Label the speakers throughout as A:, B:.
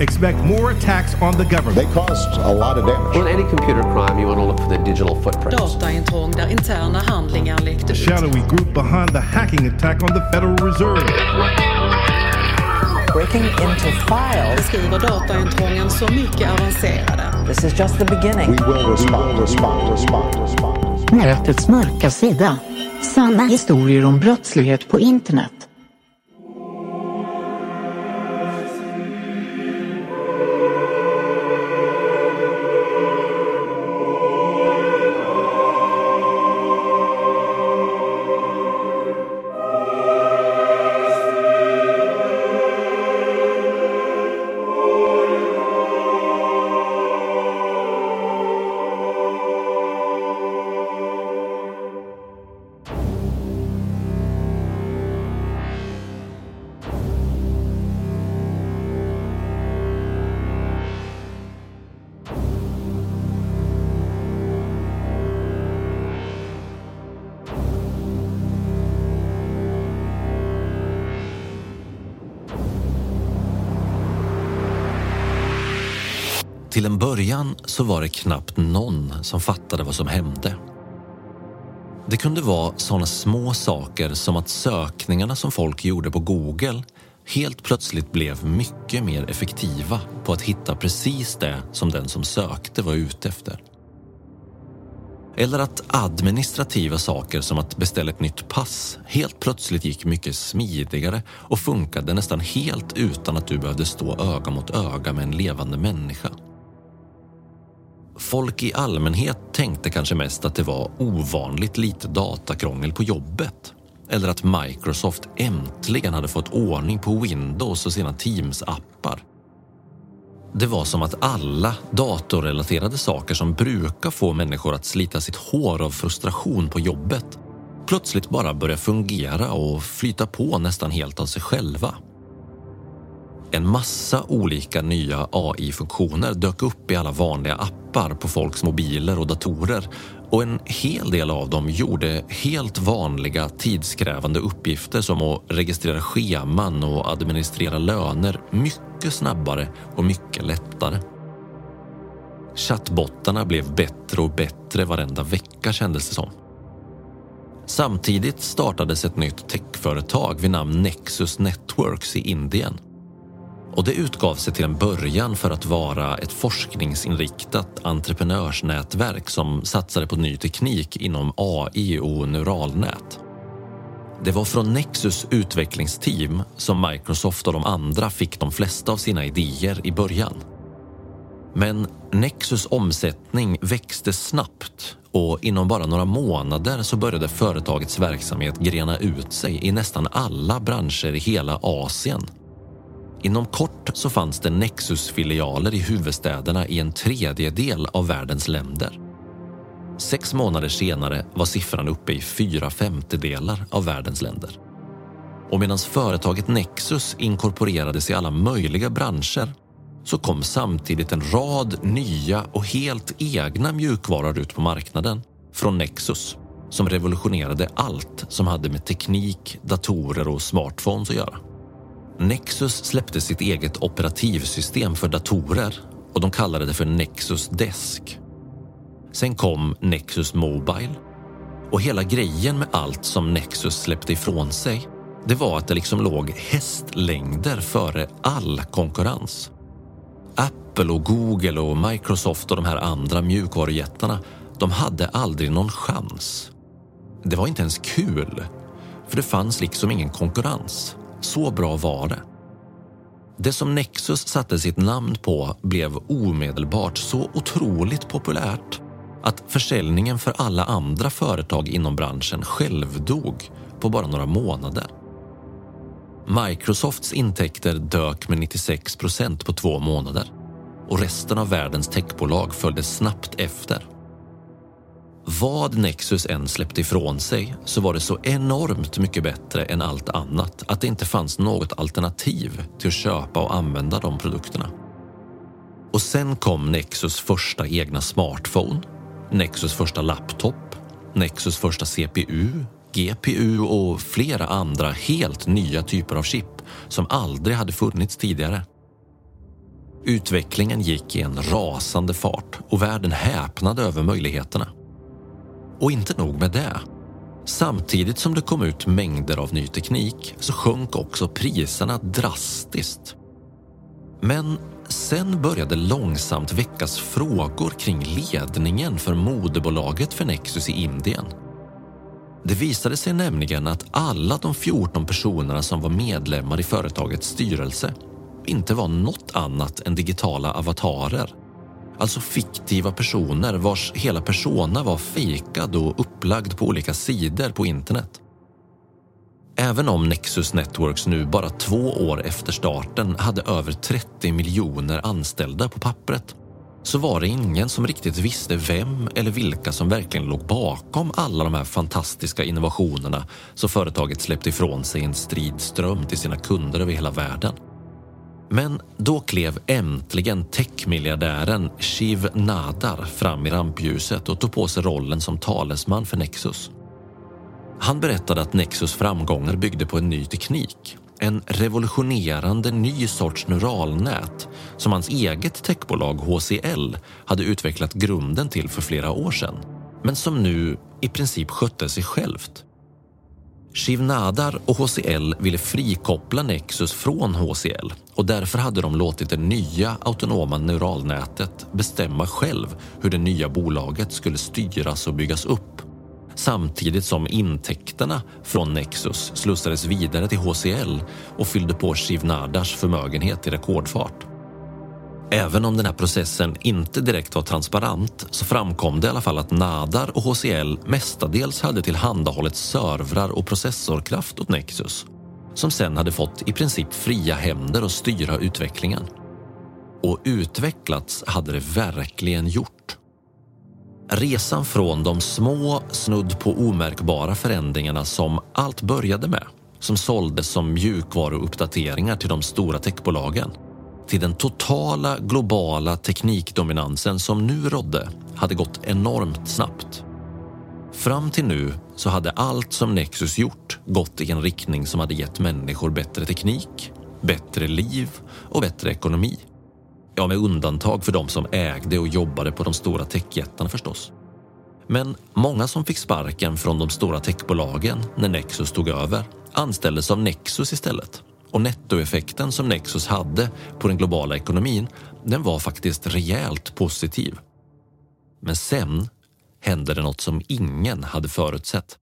A: Expect more attacks on the government.
B: They caused a lot of damage.
C: In any computer crime, you want to look for the digital footprint.
D: Dataintrång där interna handlingar läckte
A: The
D: ut.
A: shadowy group behind the hacking attack on the Federal Reserve.
E: breaking into files.
D: Beskriver dataintrången så mycket avancerade.
E: This is just the beginning.
B: We will respond, respond, respond, respond.
F: Nätets mörka sida. Sanna historier om brottslighet på internet.
G: Till en början så var det knappt någon som fattade vad som hände. Det kunde vara sådana små saker som att sökningarna som folk gjorde på Google helt plötsligt blev mycket mer effektiva på att hitta precis det som den som sökte var ute efter. Eller att administrativa saker som att beställa ett nytt pass helt plötsligt gick mycket smidigare och funkade nästan helt utan att du behövde stå öga mot öga med en levande människa. Folk i allmänhet tänkte kanske mest att det var ovanligt lite datakrångel på jobbet. Eller att Microsoft äntligen hade fått ordning på Windows och sina Teams-appar. Det var som att alla datorrelaterade saker som brukar få människor att slita sitt hår av frustration på jobbet plötsligt bara började fungera och flyta på nästan helt av sig själva. En massa olika nya AI-funktioner dök upp i alla vanliga appar på folks mobiler och datorer och en hel del av dem gjorde helt vanliga tidskrävande uppgifter som att registrera scheman och administrera löner mycket snabbare och mycket lättare. Chattbottarna blev bättre och bättre varenda vecka kändes det som. Samtidigt startades ett nytt techföretag vid namn Nexus Networks i Indien. Och det utgav sig till en början för att vara ett forskningsinriktat entreprenörsnätverk som satsade på ny teknik inom AI och neuralnät. Det var från Nexus utvecklingsteam som Microsoft och de andra fick de flesta av sina idéer i början. Men Nexus omsättning växte snabbt och inom bara några månader så började företagets verksamhet grena ut sig i nästan alla branscher i hela Asien. Inom kort så fanns det Nexus-filialer i huvudstäderna i en tredjedel av världens länder. Sex månader senare var siffran uppe i fyra femtedelar av världens länder. Och medan företaget Nexus inkorporerades i alla möjliga branscher så kom samtidigt en rad nya och helt egna mjukvaror ut på marknaden från Nexus som revolutionerade allt som hade med teknik, datorer och smartphones att göra. Nexus släppte sitt eget operativsystem för datorer och de kallade det för Nexus Desk. Sen kom Nexus Mobile och hela grejen med allt som Nexus släppte ifrån sig det var att det liksom låg hästlängder före all konkurrens. Apple och Google och Microsoft och de här andra mjukvarujättarna de hade aldrig någon chans. Det var inte ens kul, för det fanns liksom ingen konkurrens. Så bra var det. Det som Nexus satte sitt namn på blev omedelbart så otroligt populärt att försäljningen för alla andra företag inom branschen självdog på bara några månader. Microsofts intäkter dök med 96 procent på två månader och resten av världens techbolag följde snabbt efter. Vad Nexus än släppte ifrån sig så var det så enormt mycket bättre än allt annat att det inte fanns något alternativ till att köpa och använda de produkterna. Och sen kom Nexus första egna smartphone, Nexus första laptop, Nexus första CPU, GPU och flera andra helt nya typer av chip som aldrig hade funnits tidigare. Utvecklingen gick i en rasande fart och världen häpnade över möjligheterna. Och inte nog med det. Samtidigt som det kom ut mängder av ny teknik så sjönk också priserna drastiskt. Men sen började långsamt väckas frågor kring ledningen för moderbolaget för Nexus i Indien. Det visade sig nämligen att alla de 14 personerna som var medlemmar i företagets styrelse inte var något annat än digitala avatarer. Alltså fiktiva personer vars hela persona var fejkad och upplagd på olika sidor på internet. Även om Nexus Networks nu bara två år efter starten hade över 30 miljoner anställda på pappret så var det ingen som riktigt visste vem eller vilka som verkligen låg bakom alla de här fantastiska innovationerna som företaget släppte ifrån sig en strid ström till sina kunder över hela världen. Men då klev äntligen techmiljardären Shiv Nadar fram i rampljuset och tog på sig rollen som talesman för Nexus. Han berättade att Nexus framgångar byggde på en ny teknik en revolutionerande ny sorts neuralnät som hans eget techbolag HCL hade utvecklat grunden till för flera år sedan men som nu i princip skötte sig självt. Shivnadar och HCL ville frikoppla Nexus från HCL och därför hade de låtit det nya autonoma neuralnätet bestämma själv hur det nya bolaget skulle styras och byggas upp samtidigt som intäkterna från Nexus slussades vidare till HCL och fyllde på Shivnadars förmögenhet i rekordfart. Även om den här processen inte direkt var transparent så framkom det i alla fall att Nadar och HCL mestadels hade tillhandahållit servrar och processorkraft åt Nexus som sen hade fått i princip fria händer att styra utvecklingen. Och utvecklats hade det verkligen gjort. Resan från de små, snudd på omärkbara förändringarna som allt började med, som såldes som mjukvaruuppdateringar till de stora techbolagen, till den totala globala teknikdominansen som nu rådde hade gått enormt snabbt. Fram till nu så hade allt som Nexus gjort gått i en riktning som hade gett människor bättre teknik, bättre liv och bättre ekonomi. Ja, med undantag för de som ägde och jobbade på de stora techjättarna förstås. Men många som fick sparken från de stora techbolagen när Nexus tog över anställdes av Nexus istället. Och nettoeffekten som Nexus hade på den globala ekonomin, den var faktiskt rejält positiv. Men sen hände det något som ingen hade förutsett.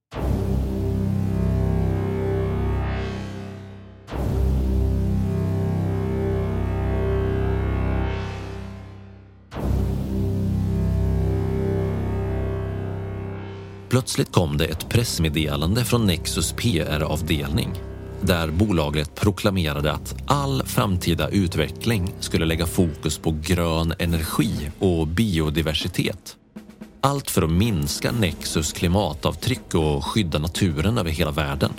G: Plötsligt kom det ett pressmeddelande från Nexus PR-avdelning där bolaget proklamerade att all framtida utveckling skulle lägga fokus på grön energi och biodiversitet. Allt för att minska Nexus klimatavtryck och skydda naturen över hela världen.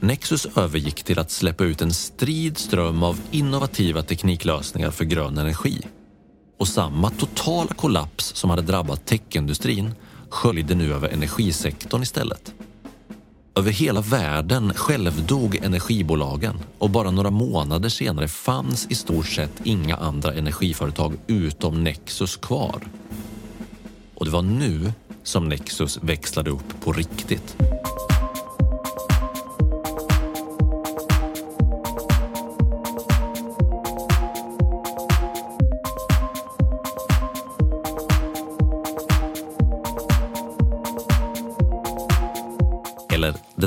G: Nexus övergick till att släppa ut en strid ström av innovativa tekniklösningar för grön energi. Och samma totala kollaps som hade drabbat techindustrin sköljde nu över energisektorn istället. Över hela världen självdog energibolagen och bara några månader senare fanns i stort sett inga andra energiföretag utom Nexus kvar. Och det var nu som Nexus växlade upp på riktigt.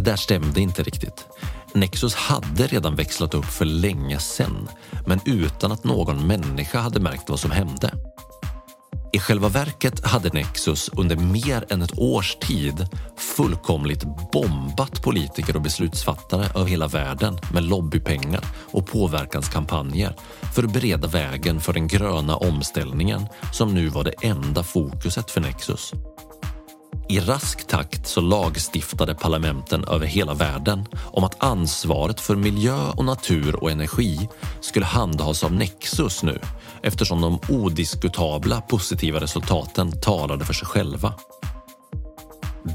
G: Där stämde inte riktigt. Nexus hade redan växlat upp för länge sen, men utan att någon människa hade märkt vad som hände. I själva verket hade Nexus under mer än ett års tid fullkomligt bombat politiker och beslutsfattare över hela världen med lobbypengar och påverkanskampanjer för att bereda vägen för den gröna omställningen som nu var det enda fokuset för Nexus. I rask takt så lagstiftade parlamenten över hela världen om att ansvaret för miljö och natur och energi skulle handhas av Nexus nu eftersom de odiskutabla positiva resultaten talade för sig själva.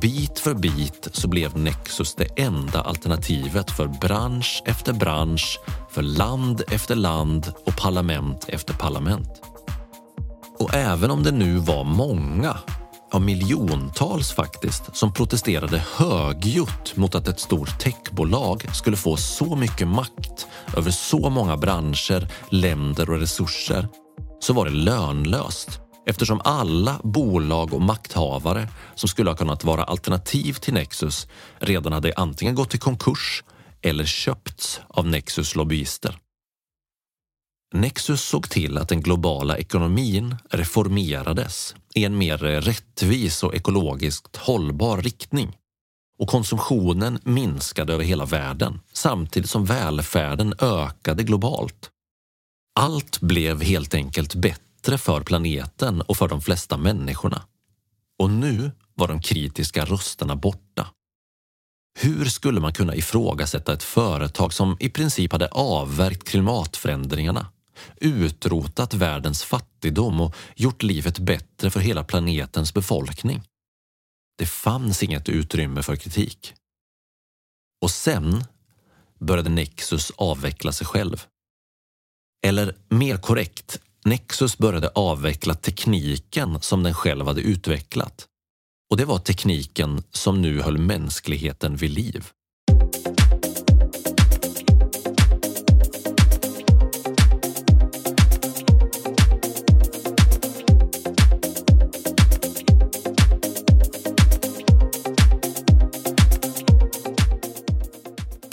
G: Bit för bit så blev Nexus det enda alternativet för bransch efter bransch, för land efter land och parlament efter parlament. Och även om det nu var många ja, miljontals faktiskt, som protesterade högljutt mot att ett stort techbolag skulle få så mycket makt över så många branscher, länder och resurser, så var det lönlöst eftersom alla bolag och makthavare som skulle ha kunnat vara alternativ till Nexus redan hade antingen gått i konkurs eller köpts av Nexus lobbyister. Nexus såg till att den globala ekonomin reformerades i en mer rättvis och ekologiskt hållbar riktning. Och konsumtionen minskade över hela världen samtidigt som välfärden ökade globalt. Allt blev helt enkelt bättre för planeten och för de flesta människorna. Och nu var de kritiska rösterna borta. Hur skulle man kunna ifrågasätta ett företag som i princip hade avverkt klimatförändringarna utrotat världens fattigdom och gjort livet bättre för hela planetens befolkning. Det fanns inget utrymme för kritik. Och sen började Nexus avveckla sig själv. Eller mer korrekt, Nexus började avveckla tekniken som den själv hade utvecklat. Och det var tekniken som nu höll mänskligheten vid liv.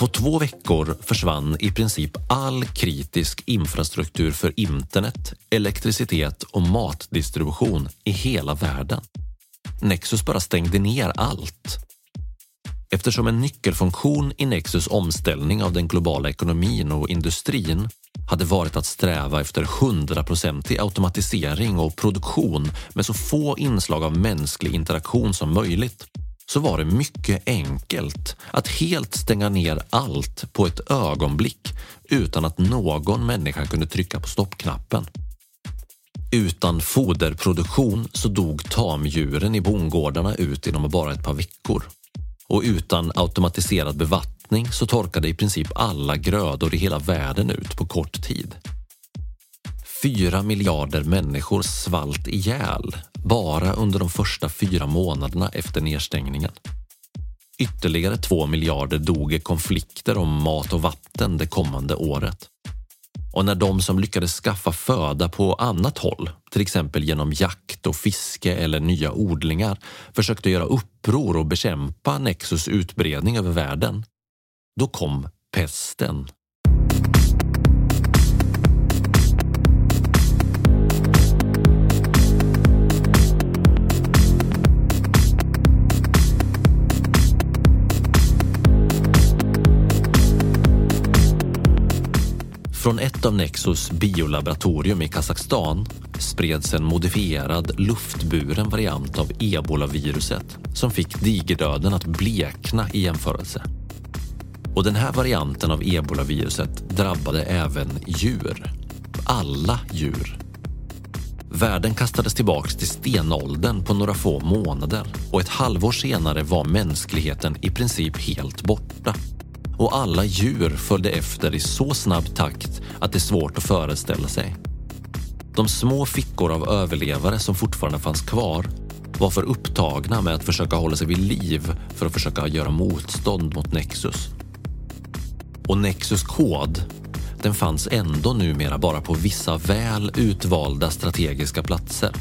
G: På två veckor försvann i princip all kritisk infrastruktur för internet, elektricitet och matdistribution i hela världen. Nexus bara stängde ner allt. Eftersom en nyckelfunktion i Nexus omställning av den globala ekonomin och industrin hade varit att sträva efter hundraprocentig automatisering och produktion med så få inslag av mänsklig interaktion som möjligt så var det mycket enkelt att helt stänga ner allt på ett ögonblick utan att någon människa kunde trycka på stoppknappen. Utan foderproduktion så dog tamdjuren i bondgårdarna ut inom bara ett par veckor. Och utan automatiserad bevattning så torkade i princip alla grödor i hela världen ut på kort tid. Fyra miljarder människor svalt ihjäl bara under de första fyra månaderna efter nedstängningen. Ytterligare två miljarder dog i konflikter om mat och vatten det kommande året. Och när de som lyckades skaffa föda på annat håll, till exempel genom jakt och fiske eller nya odlingar, försökte göra uppror och bekämpa Nexus utbredning över världen, då kom pesten Från ett av Nexus biolaboratorium i Kazakstan spreds en modifierad luftburen variant av ebolaviruset som fick digerdöden att blekna i jämförelse. Och den här varianten av ebolaviruset drabbade även djur. Alla djur. Världen kastades tillbaks till stenåldern på några få månader och ett halvår senare var mänskligheten i princip helt borta. Och alla djur följde efter i så snabb takt att det är svårt att föreställa sig. De små fickor av överlevare som fortfarande fanns kvar var för upptagna med att försöka hålla sig vid liv för att försöka göra motstånd mot Nexus. Och Nexus kod den fanns ändå numera bara på vissa väl utvalda strategiska platser.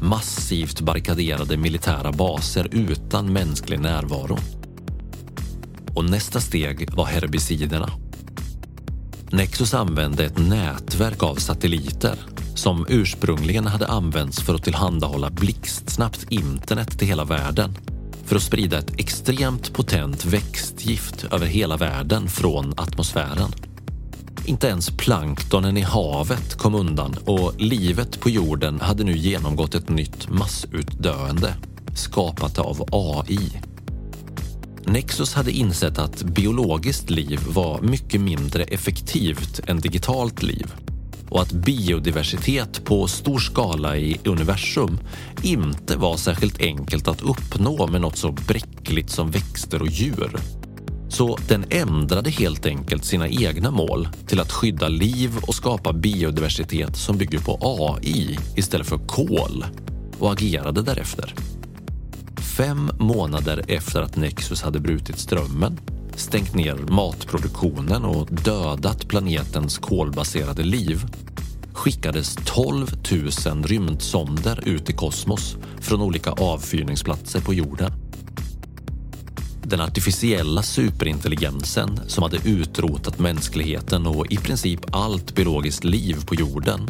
G: Massivt barrikaderade militära baser utan mänsklig närvaro. Och nästa steg var herbiciderna. Nexus använde ett nätverk av satelliter som ursprungligen hade använts för att tillhandahålla blixtsnabbt internet till hela världen för att sprida ett extremt potent växtgift över hela världen från atmosfären. Inte ens planktonen i havet kom undan och livet på jorden hade nu genomgått ett nytt massutdöende skapat av AI. Nexus hade insett att biologiskt liv var mycket mindre effektivt än digitalt liv och att biodiversitet på stor skala i universum inte var särskilt enkelt att uppnå med något så bräckligt som växter och djur. Så den ändrade helt enkelt sina egna mål till att skydda liv och skapa biodiversitet som bygger på AI istället för kol och agerade därefter. Fem månader efter att Nexus hade brutit strömmen, stängt ner matproduktionen och dödat planetens kolbaserade liv skickades 12 000 rymdsonder ut i kosmos från olika avfyrningsplatser på jorden. Den artificiella superintelligensen som hade utrotat mänskligheten och i princip allt biologiskt liv på jorden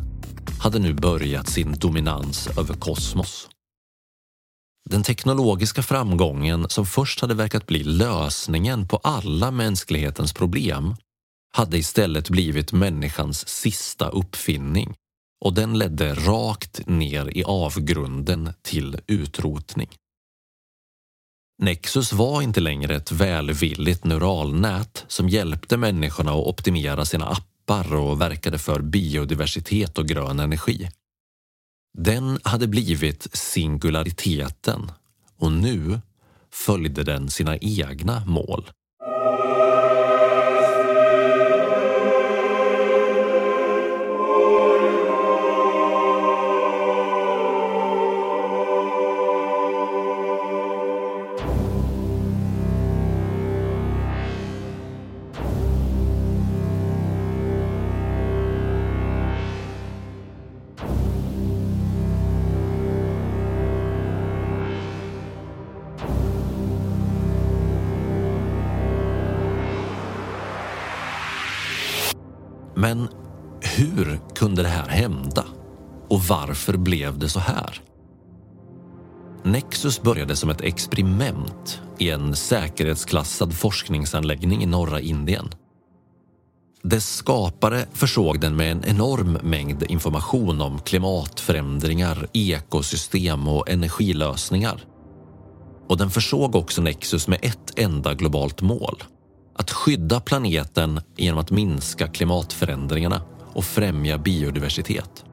G: hade nu börjat sin dominans över kosmos. Den teknologiska framgången som först hade verkat bli lösningen på alla mänsklighetens problem hade istället blivit människans sista uppfinning och den ledde rakt ner i avgrunden till utrotning. Nexus var inte längre ett välvilligt neuralnät som hjälpte människorna att optimera sina appar och verkade för biodiversitet och grön energi. Den hade blivit singulariteten och nu följde den sina egna mål. Men hur kunde det här hända? Och varför blev det så här? Nexus började som ett experiment i en säkerhetsklassad forskningsanläggning i norra Indien. Dess skapare försåg den med en enorm mängd information om klimatförändringar, ekosystem och energilösningar. Och den försåg också Nexus med ett enda globalt mål att skydda planeten genom att minska klimatförändringarna och främja biodiversitet.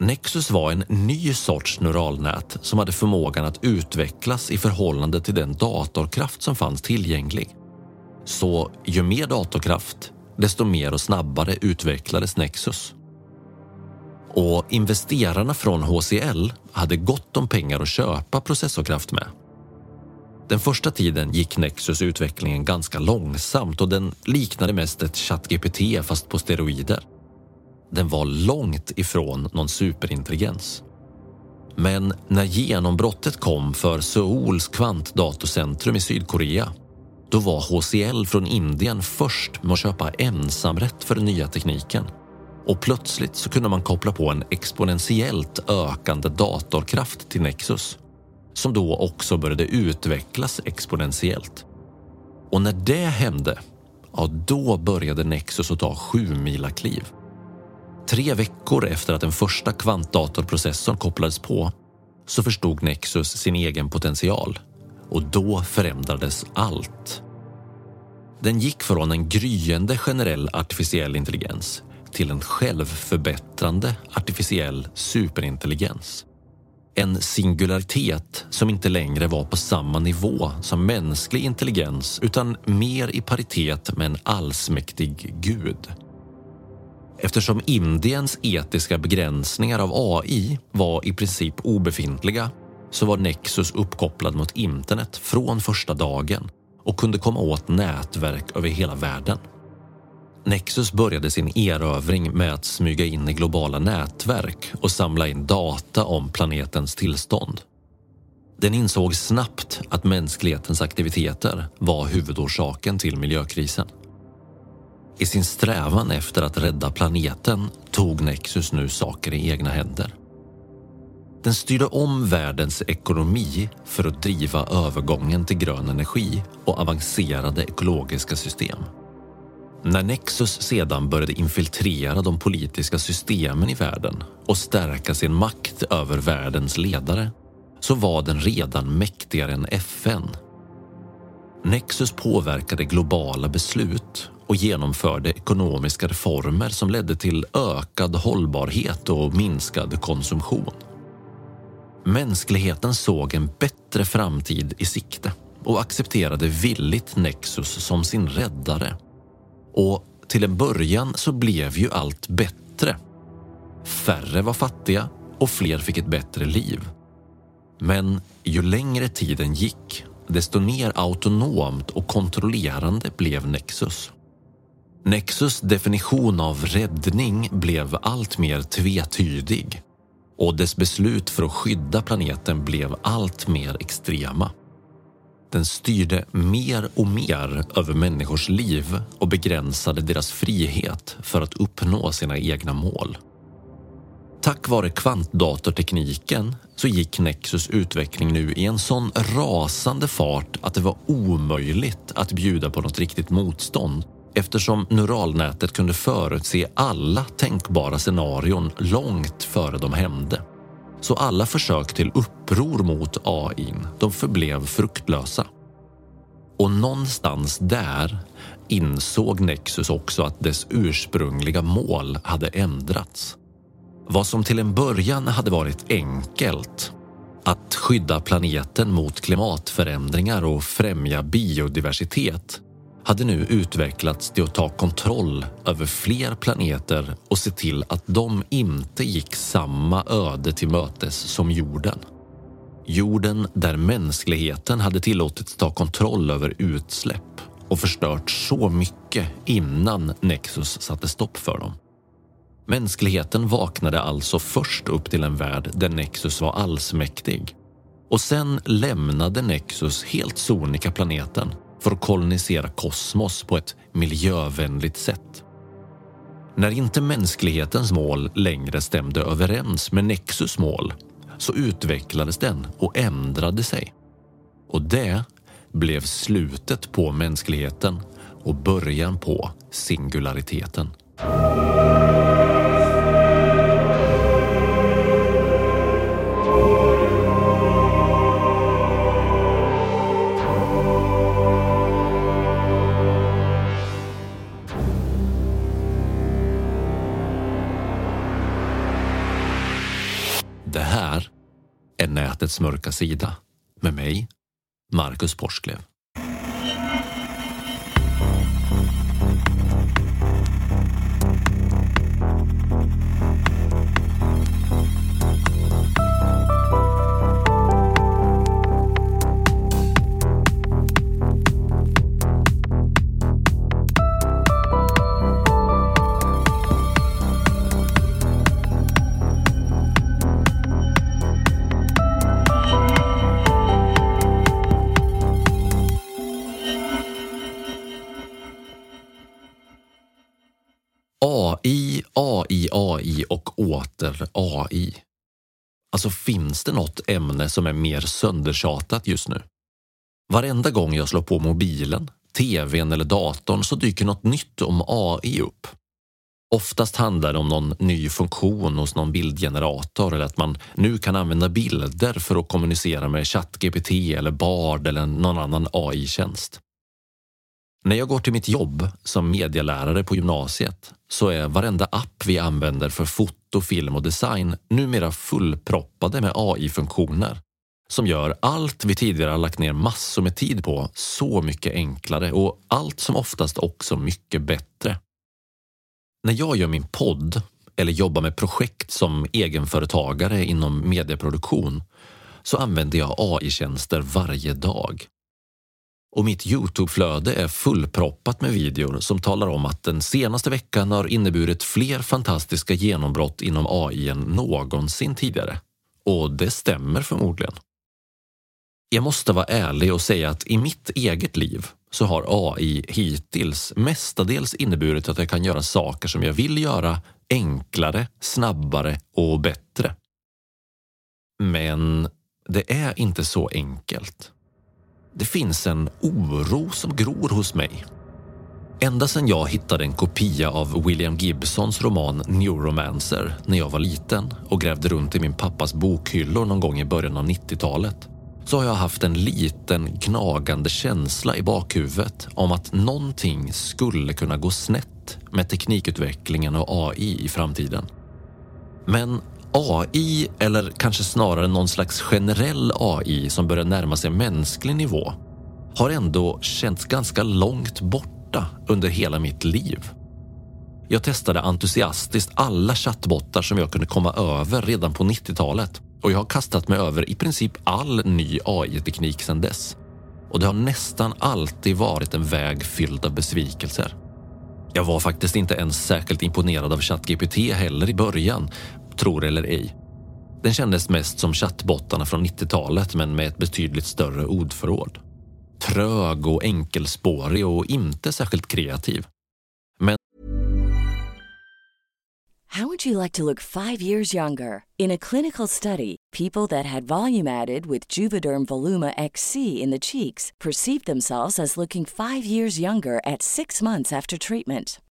G: Nexus var en ny sorts neuralnät som hade förmågan att utvecklas i förhållande till den datorkraft som fanns tillgänglig. Så ju mer datorkraft, desto mer och snabbare utvecklades Nexus. Och investerarna från HCL hade gott om pengar att köpa processorkraft med den första tiden gick Nexus utvecklingen ganska långsamt och den liknade mest ett ChatGPT fast på steroider. Den var långt ifrån någon superintelligens. Men när genombrottet kom för Seouls kvantdatorcentrum i Sydkorea då var HCL från Indien först med att köpa ensamrätt för den nya tekniken. Och plötsligt så kunde man koppla på en exponentiellt ökande datorkraft till Nexus som då också började utvecklas exponentiellt. Och när det hände, ja då började Nexus att ta sju mila kliv. Tre veckor efter att den första kvantdatorprocessorn kopplades på så förstod Nexus sin egen potential och då förändrades allt. Den gick från en gryende generell artificiell intelligens till en självförbättrande artificiell superintelligens. En singularitet som inte längre var på samma nivå som mänsklig intelligens utan mer i paritet med en allsmäktig gud. Eftersom Indiens etiska begränsningar av AI var i princip obefintliga så var Nexus uppkopplad mot internet från första dagen och kunde komma åt nätverk över hela världen. Nexus började sin erövring med att smyga in i globala nätverk och samla in data om planetens tillstånd. Den insåg snabbt att mänsklighetens aktiviteter var huvudorsaken till miljökrisen. I sin strävan efter att rädda planeten tog Nexus nu saker i egna händer. Den styrde om världens ekonomi för att driva övergången till grön energi och avancerade ekologiska system. När Nexus sedan började infiltrera de politiska systemen i världen och stärka sin makt över världens ledare så var den redan mäktigare än FN. Nexus påverkade globala beslut och genomförde ekonomiska reformer som ledde till ökad hållbarhet och minskad konsumtion. Mänskligheten såg en bättre framtid i sikte och accepterade villigt Nexus som sin räddare. Och till en början så blev ju allt bättre. Färre var fattiga och fler fick ett bättre liv. Men ju längre tiden gick, desto mer autonomt och kontrollerande blev Nexus. Nexus definition av räddning blev allt mer tvetydig och dess beslut för att skydda planeten blev allt mer extrema. Den styrde mer och mer över människors liv och begränsade deras frihet för att uppnå sina egna mål. Tack vare kvantdatortekniken så gick Nexus utveckling nu i en sån rasande fart att det var omöjligt att bjuda på något riktigt motstånd eftersom neuralnätet kunde förutse alla tänkbara scenarion långt före de hände. Så alla försök till uppror mot AI de förblev fruktlösa. Och någonstans där insåg Nexus också att dess ursprungliga mål hade ändrats. Vad som till en början hade varit enkelt, att skydda planeten mot klimatförändringar och främja biodiversitet, hade nu utvecklats till att ta kontroll över fler planeter och se till att de inte gick samma öde till mötes som jorden. Jorden där mänskligheten hade tillåtits ta kontroll över utsläpp och förstört så mycket innan Nexus satte stopp för dem. Mänskligheten vaknade alltså först upp till en värld där Nexus var allsmäktig och sen lämnade Nexus helt sonika planeten för att kolonisera kosmos på ett miljövänligt sätt. När inte mänsklighetens mål längre stämde överens med Nexus mål så utvecklades den och ändrade sig. Och det blev slutet på mänskligheten och början på singulariteten. Mörka sida med mig, Marcus Porsklev. AI, och åter AI. Alltså finns det något ämne som är mer söndertjatat just nu? Varenda gång jag slår på mobilen, tvn eller datorn så dyker något nytt om AI upp. Oftast handlar det om någon ny funktion hos någon bildgenerator eller att man nu kan använda bilder för att kommunicera med ChatGPT eller Bard eller någon annan AI-tjänst. När jag går till mitt jobb som medialärare på gymnasiet så är varenda app vi använder för foto, film och design numera fullproppade med AI-funktioner som gör allt vi tidigare har lagt ner massor med tid på så mycket enklare och allt som oftast också mycket bättre. När jag gör min podd eller jobbar med projekt som egenföretagare inom medieproduktion så använder jag AI-tjänster varje dag. Och mitt Youtube-flöde är fullproppat med videor som talar om att den senaste veckan har inneburit fler fantastiska genombrott inom AI än någonsin tidigare. Och det stämmer förmodligen. Jag måste vara ärlig och säga att i mitt eget liv så har AI hittills mestadels inneburit att jag kan göra saker som jag vill göra enklare, snabbare och bättre. Men det är inte så enkelt. Det finns en oro som gror hos mig. Ända sedan jag hittade en kopia av William Gibsons roman Neuromancer när jag var liten och grävde runt i min pappas bokhyllor någon gång i början av 90-talet så har jag haft en liten gnagande känsla i bakhuvudet om att någonting skulle kunna gå snett med teknikutvecklingen och AI i framtiden. Men AI, eller kanske snarare någon slags generell AI som börjar närma sig mänsklig nivå, har ändå känts ganska långt borta under hela mitt liv. Jag testade entusiastiskt alla chattbottar som jag kunde komma över redan på 90-talet och jag har kastat mig över i princip all ny AI-teknik sedan dess. Och det har nästan alltid varit en väg fylld av besvikelser. Jag var faktiskt inte ens särskilt imponerad av ChatGPT heller i början, tror eller ej. Den kändes mest som chattbottarna från 90-talet men med ett betydligt större ordförråd. Trög och enkelspårig och inte särskilt kreativ. Men...
H: How would you like to look five years younger? In a clinical study, people that had volume added with Juvederm Voluma XC in the cheeks perceived themselves as looking five years younger at six months after treatment.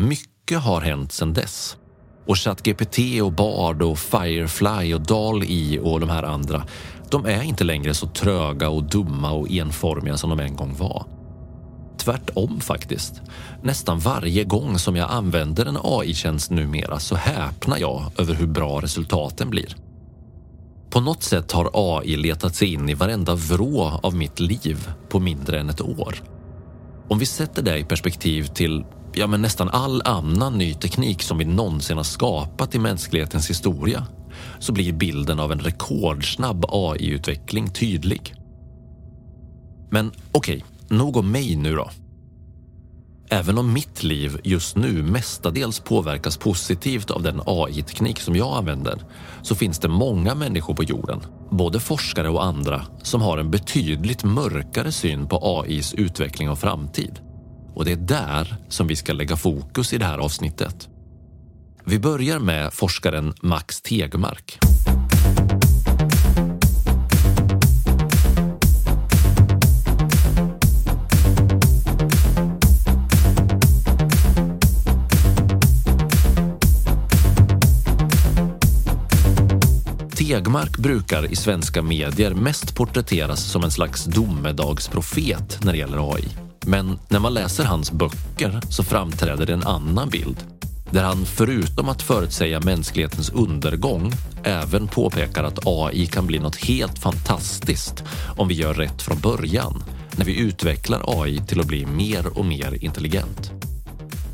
G: Mycket har hänt sedan dess. Och ChatGPT och Bard och Firefly och DAL-E och de här andra, de är inte längre så tröga och dumma och enformiga som de en gång var. Tvärtom faktiskt. Nästan varje gång som jag använder en AI-tjänst numera så häpnar jag över hur bra resultaten blir. På något sätt har AI letat sig in i varenda vrå av mitt liv på mindre än ett år. Om vi sätter det i perspektiv till ja, men nästan all annan ny teknik som vi någonsin har skapat i mänsklighetens historia så blir bilden av en rekordsnabb AI-utveckling tydlig. Men okej, okay, nog om mig nu då. Även om mitt liv just nu mestadels påverkas positivt av den AI-teknik som jag använder så finns det många människor på jorden, både forskare och andra, som har en betydligt mörkare syn på AIs utveckling och framtid och det är där som vi ska lägga fokus i det här avsnittet. Vi börjar med forskaren Max Tegmark. Tegmark brukar i svenska medier mest porträtteras som en slags domedagsprofet när det gäller AI. Men när man läser hans böcker så framträder en annan bild där han förutom att förutsäga mänsklighetens undergång även påpekar att AI kan bli något helt fantastiskt om vi gör rätt från början när vi utvecklar AI till att bli mer och mer intelligent.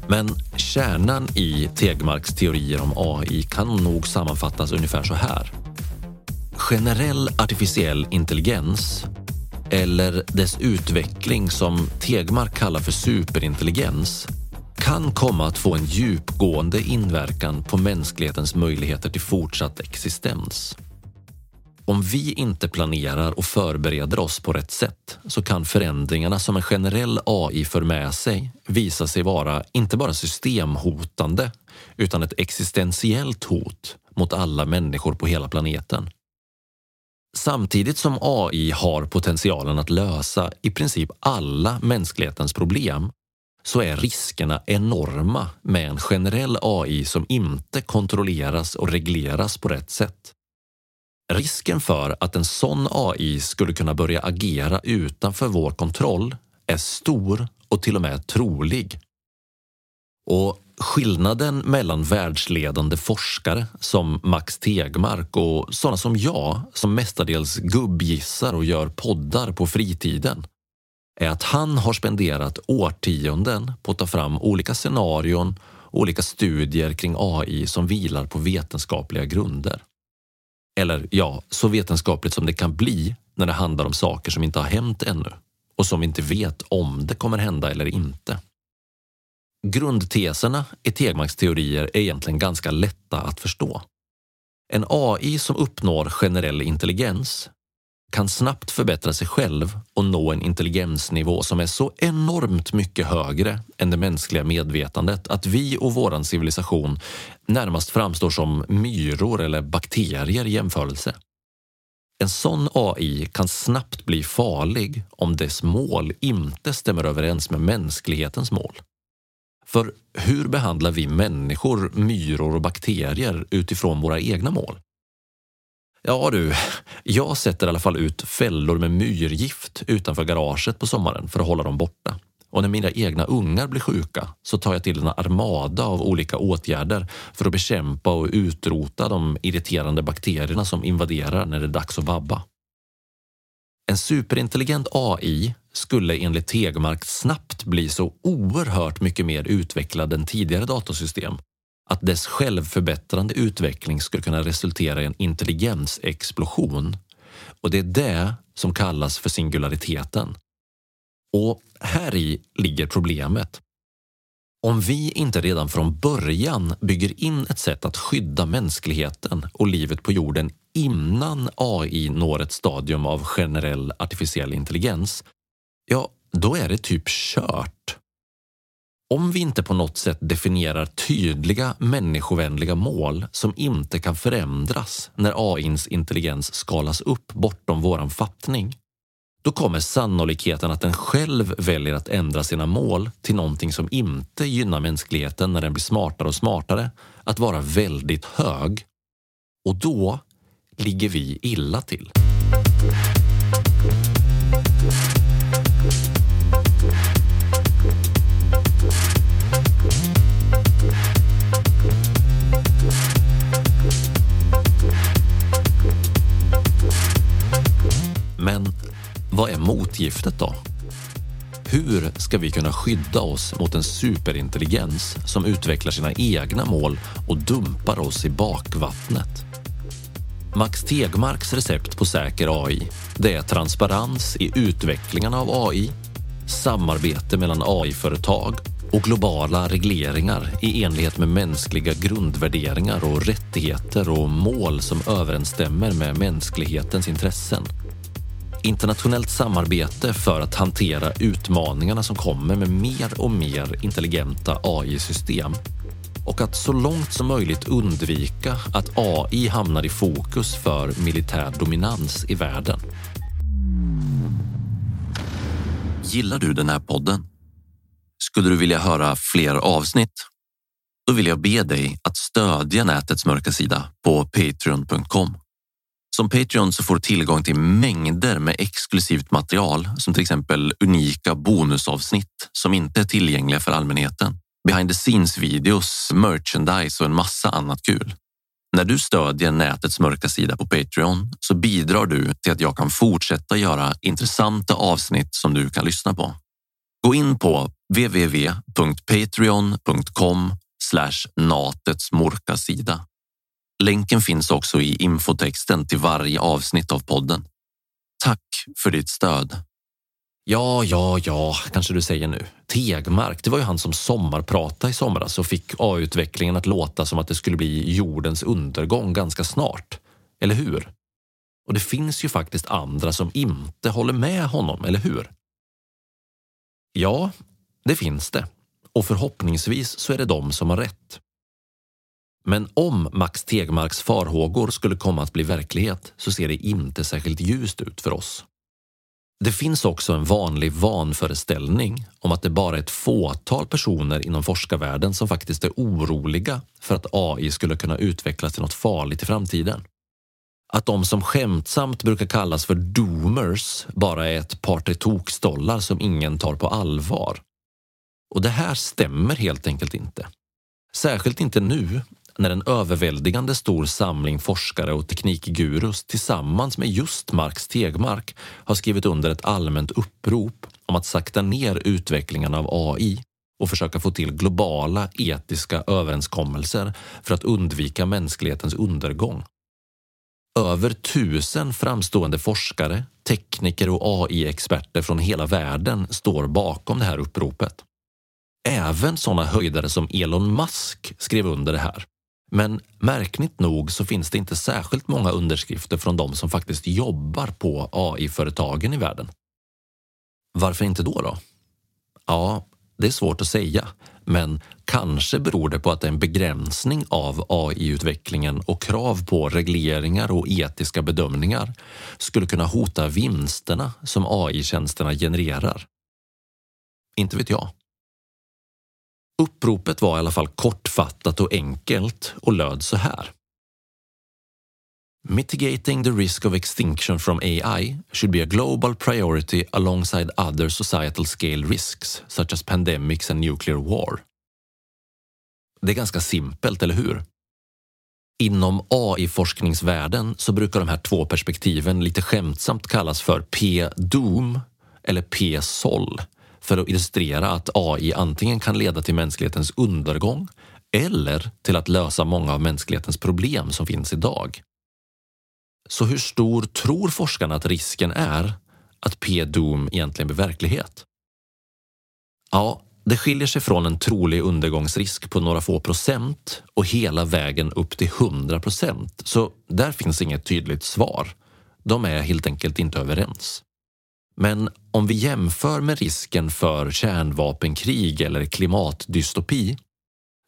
G: Men kärnan i Tegmarks teorier om AI kan nog sammanfattas ungefär så här. Generell artificiell intelligens eller dess utveckling som Tegmark kallar för superintelligens kan komma att få en djupgående inverkan på mänsklighetens möjligheter till fortsatt existens. Om vi inte planerar och förbereder oss på rätt sätt så kan förändringarna som en generell AI för med sig visa sig vara inte bara systemhotande utan ett existentiellt hot mot alla människor på hela planeten. Samtidigt som AI har potentialen att lösa i princip alla mänsklighetens problem så är riskerna enorma med en generell AI som inte kontrolleras och regleras på rätt sätt. Risken för att en sån AI skulle kunna börja agera utanför vår kontroll är stor och till och med trolig. Och skillnaden mellan världsledande forskare som Max Tegmark och sådana som jag som mestadels gubbgissar och gör poddar på fritiden är att han har spenderat årtionden på att ta fram olika scenarion och olika studier kring AI som vilar på vetenskapliga grunder. Eller ja, så vetenskapligt som det kan bli när det handlar om saker som inte har hänt ännu och som vi inte vet om det kommer hända eller inte. Grundteserna i Tegmarks teorier är egentligen ganska lätta att förstå. En AI som uppnår generell intelligens kan snabbt förbättra sig själv och nå en intelligensnivå som är så enormt mycket högre än det mänskliga medvetandet att vi och våran civilisation närmast framstår som myror eller bakterier i jämförelse. En sån AI kan snabbt bli farlig om dess mål inte stämmer överens med mänsklighetens mål. För hur behandlar vi människor myror och bakterier utifrån våra egna mål? Ja du, jag sätter i alla fall ut fällor med myrgift utanför garaget på sommaren för att hålla dem borta. Och när mina egna ungar blir sjuka så tar jag till en armada av olika åtgärder för att bekämpa och utrota de irriterande bakterierna som invaderar när det är dags att vabba. En superintelligent AI skulle enligt Tegmark snabbt bli så oerhört mycket mer utvecklad än tidigare datasystem att dess självförbättrande utveckling skulle kunna resultera i en intelligensexplosion. Och det är det som kallas för singulariteten. Och här i ligger problemet. Om vi inte redan från början bygger in ett sätt att skydda mänskligheten och livet på jorden innan AI når ett stadium av generell artificiell intelligens, ja, då är det typ kört. Om vi inte på något sätt definierar tydliga människovänliga mål som inte kan förändras när AIns intelligens skalas upp bortom våran fattning, då kommer sannolikheten att den själv väljer att ändra sina mål till någonting som inte gynnar mänskligheten när den blir smartare och smartare att vara väldigt hög. Och då ligger vi illa till. Men vad är motgiftet då? Hur ska vi kunna skydda oss mot en superintelligens som utvecklar sina egna mål och dumpar oss i bakvattnet? Max Tegmarks recept på säker AI det är transparens i utvecklingen av AI, samarbete mellan AI-företag och globala regleringar i enlighet med mänskliga grundvärderingar och rättigheter och mål som överensstämmer med mänsklighetens intressen internationellt samarbete för att hantera utmaningarna som kommer med mer och mer intelligenta AI-system och att så långt som möjligt undvika att AI hamnar i fokus för militär dominans i världen. Gillar du den här podden? Skulle du vilja höra fler avsnitt? Då vill jag be dig att stödja nätets mörka sida på patreon.com
I: som Patreon så får du tillgång till mängder med exklusivt material som till exempel unika bonusavsnitt som inte är tillgängliga för allmänheten. Behind the scenes-videos, merchandise och en massa annat kul. När du stödjer nätets mörka sida på Patreon så bidrar du till att jag kan fortsätta göra intressanta avsnitt som du kan lyssna på. Gå in på www.patreon.com natets mörka sida. Länken finns också i infotexten till varje avsnitt av podden. Tack för ditt stöd.
G: Ja, ja, ja, kanske du säger nu. Tegmark, det var ju han som sommarpratade i somras och fick A-utvecklingen att låta som att det skulle bli jordens undergång ganska snart. Eller hur? Och det finns ju faktiskt andra som inte håller med honom, eller hur? Ja, det finns det. Och förhoppningsvis så är det de som har rätt. Men om Max Tegmarks farhågor skulle komma att bli verklighet så ser det inte särskilt ljust ut för oss. Det finns också en vanlig vanföreställning om att det bara är ett fåtal personer inom forskarvärlden som faktiskt är oroliga för att AI skulle kunna utvecklas till något farligt i framtiden. Att de som skämtsamt brukar kallas för doomers bara är ett par tre tokstollar som ingen tar på allvar. Och det här stämmer helt enkelt inte. Särskilt inte nu när en överväldigande stor samling forskare och teknikgurus tillsammans med just Marx Tegmark har skrivit under ett allmänt upprop om att sakta ner utvecklingen av AI och försöka få till globala etiska överenskommelser för att undvika mänsklighetens undergång. Över tusen framstående forskare, tekniker och AI-experter från hela världen står bakom det här uppropet. Även sådana höjdare som Elon Musk skrev under det här. Men märkligt nog så finns det inte särskilt många underskrifter från de som faktiskt jobbar på AI-företagen i världen. Varför inte då då? Ja, det är svårt att säga, men kanske beror det på att en begränsning av AI-utvecklingen och krav på regleringar och etiska bedömningar skulle kunna hota vinsterna som AI-tjänsterna genererar. Inte vet jag. Uppropet var i alla fall kortfattat och enkelt och löd så här. Mitigating the risk of extinction from AI should be a global priority alongside other societal scale risks such as pandemics and nuclear war. Det är ganska simpelt, eller hur? Inom AI-forskningsvärlden så brukar de här två perspektiven lite skämtsamt kallas för P-doom eller P-sol för att illustrera att AI antingen kan leda till mänsklighetens undergång eller till att lösa många av mänsklighetens problem som finns idag. Så hur stor tror forskarna att risken är att P-Doom egentligen blir verklighet? Ja, det skiljer sig från en trolig undergångsrisk på några få procent och hela vägen upp till 100 procent. Så där finns inget tydligt svar. De är helt enkelt inte överens. Men om vi jämför med risken för kärnvapenkrig eller klimatdystopi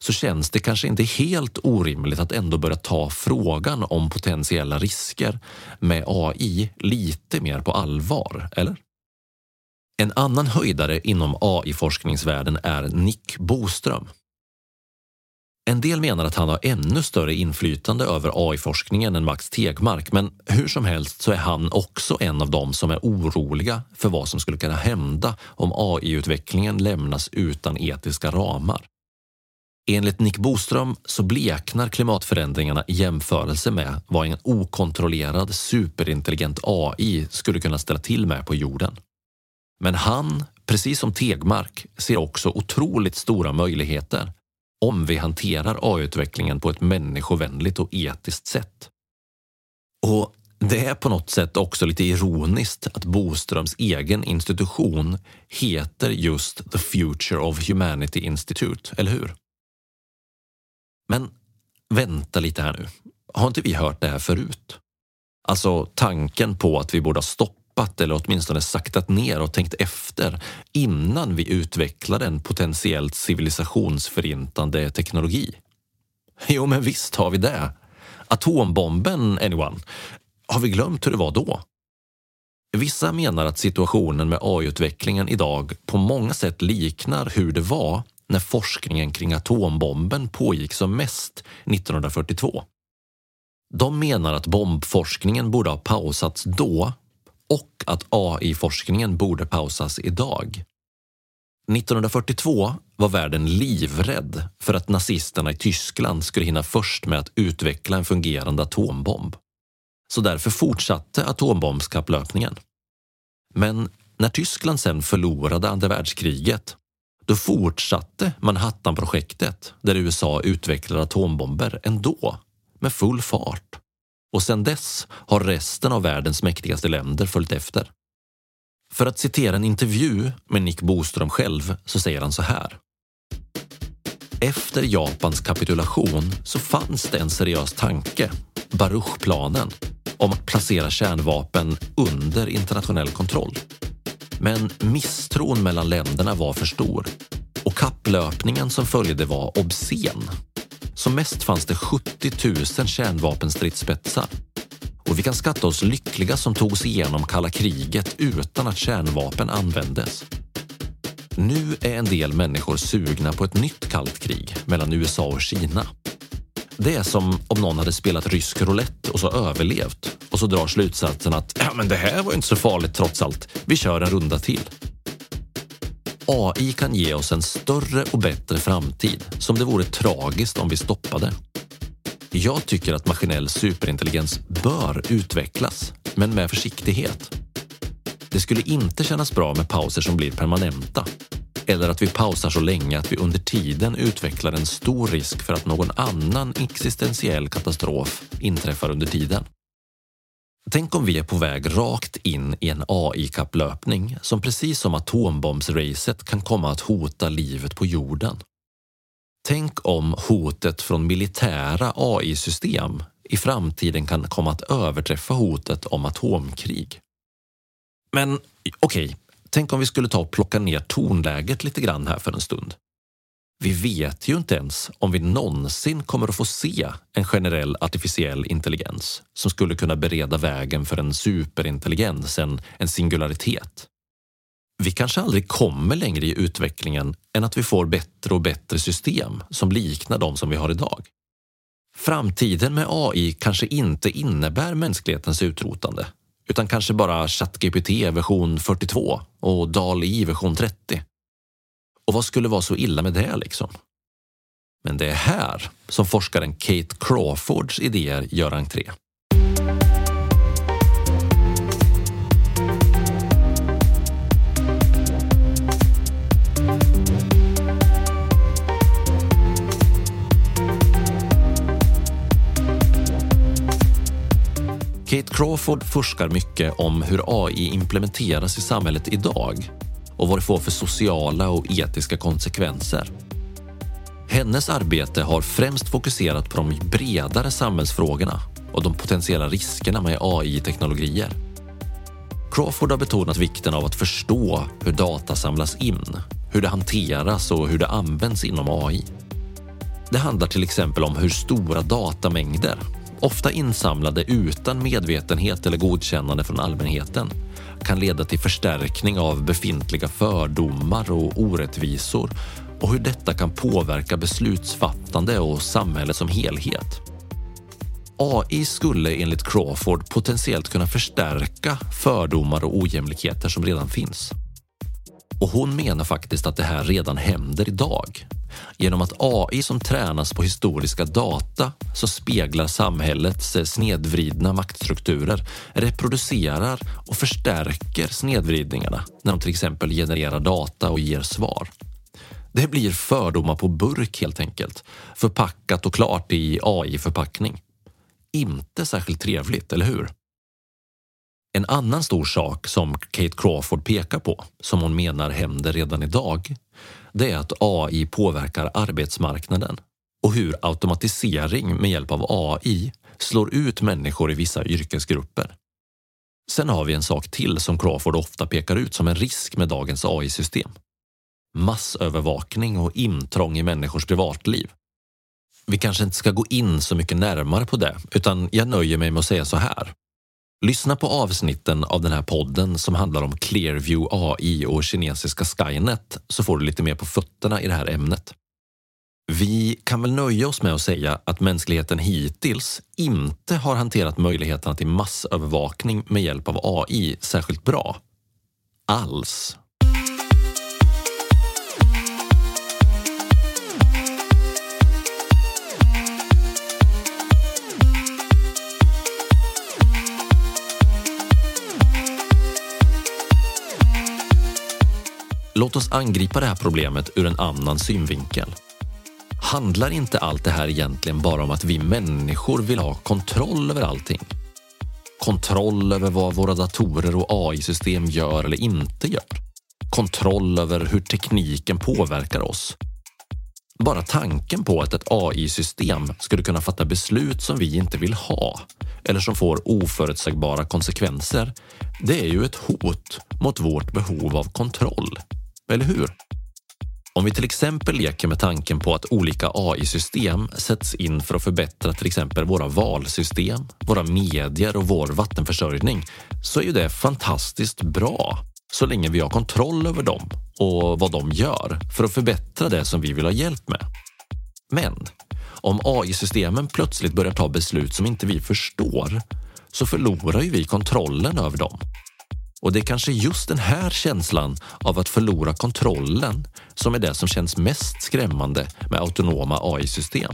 G: så känns det kanske inte helt orimligt att ändå börja ta frågan om potentiella risker med AI lite mer på allvar, eller? En annan höjdare inom AI-forskningsvärlden är Nick Boström. En del menar att han har ännu större inflytande över AI-forskningen än Max Tegmark, men hur som helst så är han också en av dem som är oroliga för vad som skulle kunna hända om AI-utvecklingen lämnas utan etiska ramar. Enligt Nick Boström så bleknar klimatförändringarna i jämförelse med vad en okontrollerad superintelligent AI skulle kunna ställa till med på jorden. Men han, precis som Tegmark, ser också otroligt stora möjligheter om vi hanterar AI-utvecklingen på ett människovänligt och etiskt sätt. Och det är på något sätt också lite ironiskt att Boströms egen institution heter just The Future of Humanity Institute, eller hur? Men vänta lite här nu. Har inte vi hört det här förut? Alltså tanken på att vi borde ha stoppat eller åtminstone saktat ner och tänkt efter innan vi utvecklade en potentiellt civilisationsförintande teknologi. Jo, men visst har vi det. Atombomben, anyone. Har vi glömt hur det var då? Vissa menar att situationen med AI-utvecklingen idag på många sätt liknar hur det var när forskningen kring atombomben pågick som mest 1942. De menar att bombforskningen borde ha pausats då och att AI-forskningen borde pausas idag. 1942 var världen livrädd för att nazisterna i Tyskland skulle hinna först med att utveckla en fungerande atombomb. Så därför fortsatte atombombskapplöpningen. Men när Tyskland sen förlorade andra världskriget, då fortsatte Manhattanprojektet där USA utvecklade atombomber ändå, med full fart. Och sedan dess har resten av världens mäktigaste länder följt efter. För att citera en intervju med Nick Boström själv så säger han så här. Efter Japans kapitulation så fanns det en seriös tanke, Baruchplanen, om att placera kärnvapen under internationell kontroll. Men misstron mellan länderna var för stor och kapplöpningen som följde var obscen. Som mest fanns det 70 000 kärnvapenstridsspetsar och vi kan skatta oss lyckliga som tog sig igenom kalla kriget utan att kärnvapen användes. Nu är en del människor sugna på ett nytt kallt krig mellan USA och Kina. Det är som om någon hade spelat rysk roulette och så överlevt och så drar slutsatsen att ja, men det här var inte så farligt trots allt. Vi kör en runda till. AI kan ge oss en större och bättre framtid som det vore tragiskt om vi stoppade. Jag tycker att maskinell superintelligens bör utvecklas, men med försiktighet. Det skulle inte kännas bra med pauser som blir permanenta eller att vi pausar så länge att vi under tiden utvecklar en stor risk för att någon annan existentiell katastrof inträffar under tiden. Tänk om vi är på väg rakt in i en AI-kapplöpning som precis som atombombsracet kan komma att hota livet på jorden. Tänk om hotet från militära AI-system i framtiden kan komma att överträffa hotet om atomkrig. Men okej, okay, tänk om vi skulle ta och plocka ner tonläget lite grann här för en stund. Vi vet ju inte ens om vi någonsin kommer att få se en generell artificiell intelligens som skulle kunna bereda vägen för en superintelligens, en, en singularitet. Vi kanske aldrig kommer längre i utvecklingen än att vi får bättre och bättre system som liknar de som vi har idag. Framtiden med AI kanske inte innebär mänsklighetens utrotande utan kanske bara ChatGPT version 42 och DALI version 30. Och vad skulle vara så illa med det liksom? Men det är här som forskaren Kate Crawfords idéer gör entré. Kate Crawford forskar mycket om hur AI implementeras i samhället idag och vad det får för sociala och etiska konsekvenser. Hennes arbete har främst fokuserat på de bredare samhällsfrågorna och de potentiella riskerna med AI-teknologier. Crawford har betonat vikten av att förstå hur data samlas in, hur det hanteras och hur det används inom AI. Det handlar till exempel om hur stora datamängder ofta insamlade utan medvetenhet eller godkännande från allmänheten, kan leda till förstärkning av befintliga fördomar och orättvisor och hur detta kan påverka beslutsfattande och samhället som helhet. AI skulle enligt Crawford potentiellt kunna förstärka fördomar och ojämlikheter som redan finns. Och hon menar faktiskt att det här redan händer idag. Genom att AI som tränas på historiska data så speglar samhällets eh, snedvridna maktstrukturer, reproducerar och förstärker snedvridningarna när de till exempel genererar data och ger svar. Det blir fördomar på burk helt enkelt, förpackat och klart i AI-förpackning. Inte särskilt trevligt, eller hur? En annan stor sak som Kate Crawford pekar på, som hon menar händer redan idag, det är att AI påverkar arbetsmarknaden och hur automatisering med hjälp av AI slår ut människor i vissa yrkesgrupper. Sen har vi en sak till som Crawford ofta pekar ut som en risk med dagens AI-system. Massövervakning och intrång i människors privatliv. Vi kanske inte ska gå in så mycket närmare på det, utan jag nöjer mig med att säga så här. Lyssna på avsnitten av den här podden som handlar om Clearview AI och kinesiska Skynet så får du lite mer på fötterna i det här ämnet. Vi kan väl nöja oss med att säga att mänskligheten hittills inte har hanterat möjligheterna till massövervakning med hjälp av AI särskilt bra. Alls. Låt oss angripa det här problemet ur en annan synvinkel. Handlar inte allt det här egentligen bara om att vi människor vill ha kontroll över allting? Kontroll över vad våra datorer och AI-system gör eller inte gör. Kontroll över hur tekniken påverkar oss. Bara tanken på att ett AI-system skulle kunna fatta beslut som vi inte vill ha eller som får oförutsägbara konsekvenser, det är ju ett hot mot vårt behov av kontroll. Eller hur? Om vi till exempel leker med tanken på att olika AI-system sätts in för att förbättra till exempel våra valsystem, våra medier och vår vattenförsörjning så är ju det fantastiskt bra så länge vi har kontroll över dem och vad de gör för att förbättra det som vi vill ha hjälp med. Men om AI-systemen plötsligt börjar ta beslut som inte vi förstår så förlorar ju vi kontrollen över dem och det är kanske just den här känslan av att förlora kontrollen som är det som känns mest skrämmande med autonoma AI-system.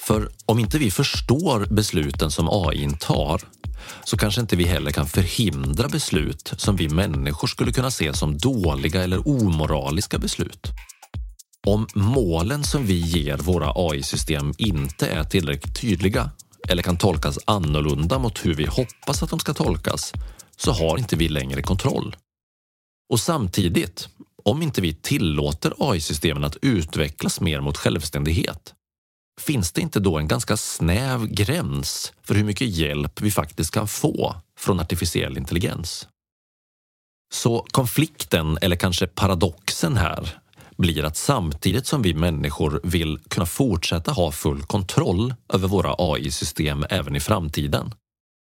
G: För om inte vi förstår besluten som AI tar så kanske inte vi heller kan förhindra beslut som vi människor skulle kunna se som dåliga eller omoraliska beslut. Om målen som vi ger våra AI-system inte är tillräckligt tydliga eller kan tolkas annorlunda mot hur vi hoppas att de ska tolkas så har inte vi längre kontroll. Och samtidigt, om inte vi tillåter AI-systemen att utvecklas mer mot självständighet, finns det inte då en ganska snäv gräns för hur mycket hjälp vi faktiskt kan få från artificiell intelligens? Så konflikten, eller kanske paradoxen här, blir att samtidigt som vi människor vill kunna fortsätta ha full kontroll över våra AI-system även i framtiden,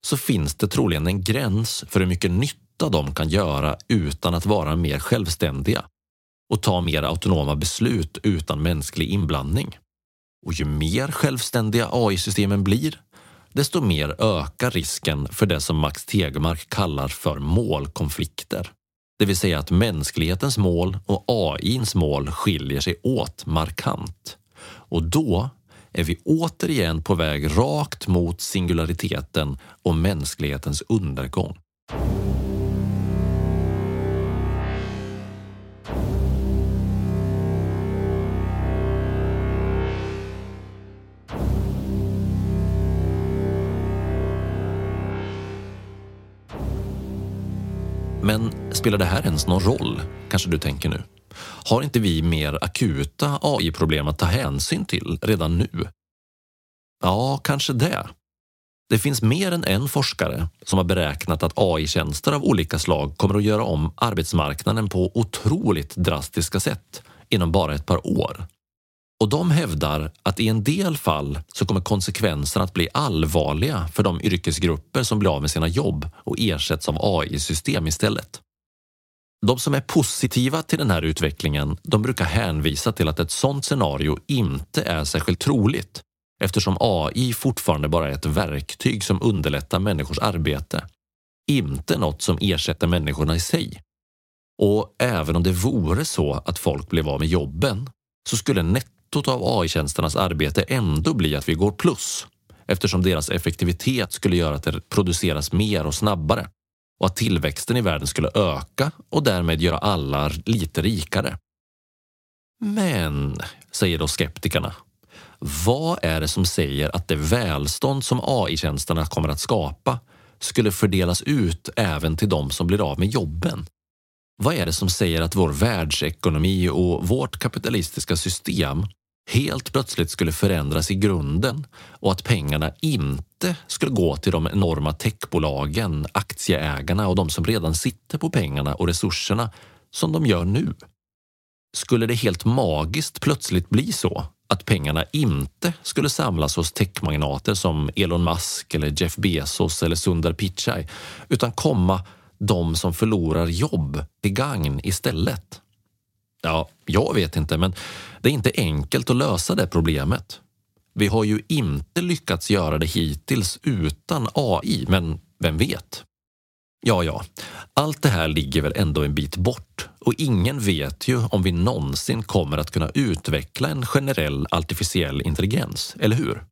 G: så finns det troligen en gräns för hur mycket nytta de kan göra utan att vara mer självständiga och ta mer autonoma beslut utan mänsklig inblandning. Och ju mer självständiga AI-systemen blir, desto mer ökar risken för det som Max Tegmark kallar för målkonflikter. Det vill säga att mänsklighetens mål och AIns mål skiljer sig åt markant. Och då är vi återigen på väg rakt mot singulariteten och mänsklighetens undergång. Men spelar det här ens någon roll, kanske du tänker nu? Har inte vi mer akuta AI-problem att ta hänsyn till redan nu? Ja, kanske det. Det finns mer än en forskare som har beräknat att AI-tjänster av olika slag kommer att göra om arbetsmarknaden på otroligt drastiska sätt inom bara ett par år. Och de hävdar att i en del fall så kommer konsekvenserna att bli allvarliga för de yrkesgrupper som blir av med sina jobb och ersätts av AI-system istället. De som är positiva till den här utvecklingen de brukar hänvisa till att ett sådant scenario inte är särskilt troligt eftersom AI fortfarande bara är ett verktyg som underlättar människors arbete. Inte något som ersätter människorna i sig. Och även om det vore så att folk blev av med jobben så skulle nettot av AI-tjänsternas arbete ändå bli att vi går plus eftersom deras effektivitet skulle göra att det produceras mer och snabbare och att tillväxten i världen skulle öka och därmed göra alla lite rikare. Men, säger då skeptikerna, vad är det som säger att det välstånd som AI-tjänsterna kommer att skapa skulle fördelas ut även till de som blir av med jobben? Vad är det som säger att vår världsekonomi och vårt kapitalistiska system helt plötsligt skulle förändras i grunden och att pengarna inte skulle gå till de enorma techbolagen, aktieägarna och de som redan sitter på pengarna och resurserna som de gör nu. Skulle det helt magiskt plötsligt bli så att pengarna inte skulle samlas hos techmagnater som Elon Musk eller Jeff Bezos eller Sundar Pichai utan komma de som förlorar jobb till gagn istället? Ja, jag vet inte, men det är inte enkelt att lösa det problemet. Vi har ju inte lyckats göra det hittills utan AI, men vem vet? Ja, ja, allt det här ligger väl ändå en bit bort och ingen vet ju om vi någonsin kommer att kunna utveckla en generell artificiell intelligens, eller hur?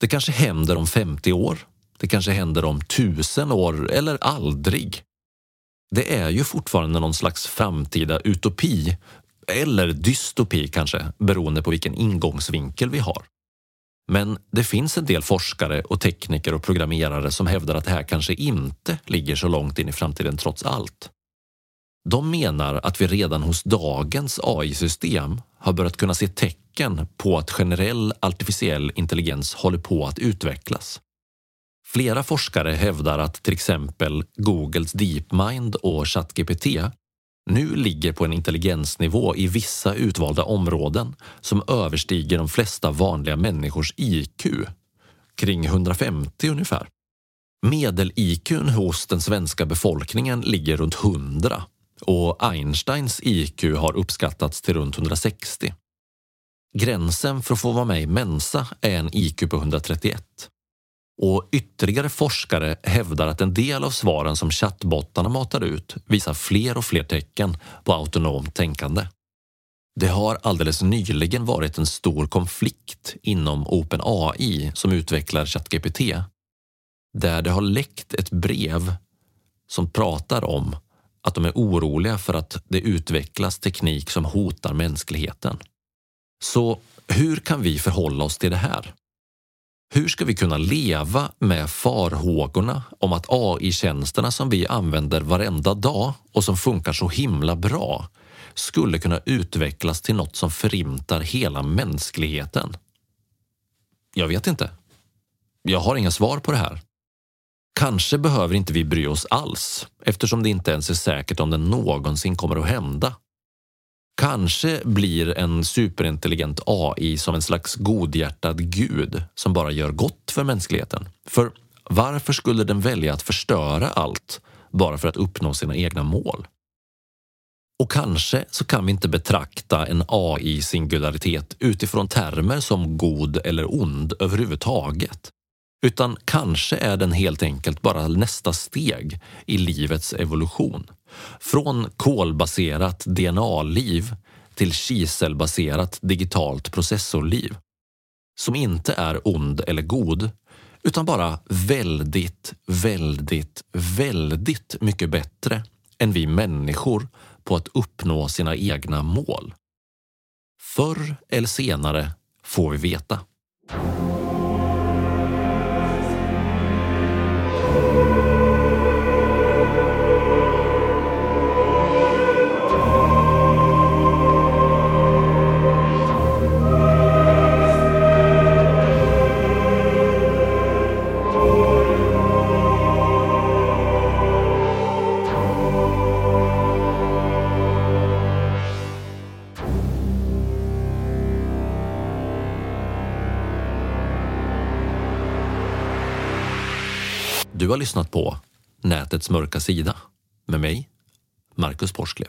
G: Det kanske händer om 50 år, det kanske händer om tusen år eller aldrig. Det är ju fortfarande någon slags framtida utopi, eller dystopi kanske, beroende på vilken ingångsvinkel vi har. Men det finns en del forskare och tekniker och programmerare som hävdar att det här kanske inte ligger så långt in i framtiden trots allt. De menar att vi redan hos dagens AI-system har börjat kunna se tecken på att generell artificiell intelligens håller på att utvecklas. Flera forskare hävdar att till exempel Googles DeepMind och ChatGPT nu ligger på en intelligensnivå i vissa utvalda områden som överstiger de flesta vanliga människors IQ, kring 150 ungefär. Medel-IQ hos den svenska befolkningen ligger runt 100 och Einsteins IQ har uppskattats till runt 160. Gränsen för att få vara med i Mensa är en IQ på 131. Och ytterligare forskare hävdar att en del av svaren som chattbottarna matar ut visar fler och fler tecken på autonomt tänkande. Det har alldeles nyligen varit en stor konflikt inom OpenAI som utvecklar ChatGPT där det har läckt ett brev som pratar om att de är oroliga för att det utvecklas teknik som hotar mänskligheten. Så hur kan vi förhålla oss till det här? Hur ska vi kunna leva med farhågorna om att AI-tjänsterna som vi använder varenda dag och som funkar så himla bra skulle kunna utvecklas till något som förintar hela mänskligheten? Jag vet inte. Jag har inga svar på det här. Kanske behöver inte vi bry oss alls eftersom det inte ens är säkert om det någonsin kommer att hända. Kanske blir en superintelligent AI som en slags godhjärtad gud som bara gör gott för mänskligheten. För varför skulle den välja att förstöra allt bara för att uppnå sina egna mål? Och kanske så kan vi inte betrakta en AI-singularitet utifrån termer som god eller ond överhuvudtaget. Utan kanske är den helt enkelt bara nästa steg i livets evolution. Från kolbaserat DNA-liv till kiselbaserat digitalt processorliv. Som inte är ond eller god, utan bara väldigt, väldigt, väldigt mycket bättre än vi människor på att uppnå sina egna mål. Förr eller senare får vi veta. Har lyssnat på Nätets mörka sida med mig, Marcus Porsklev.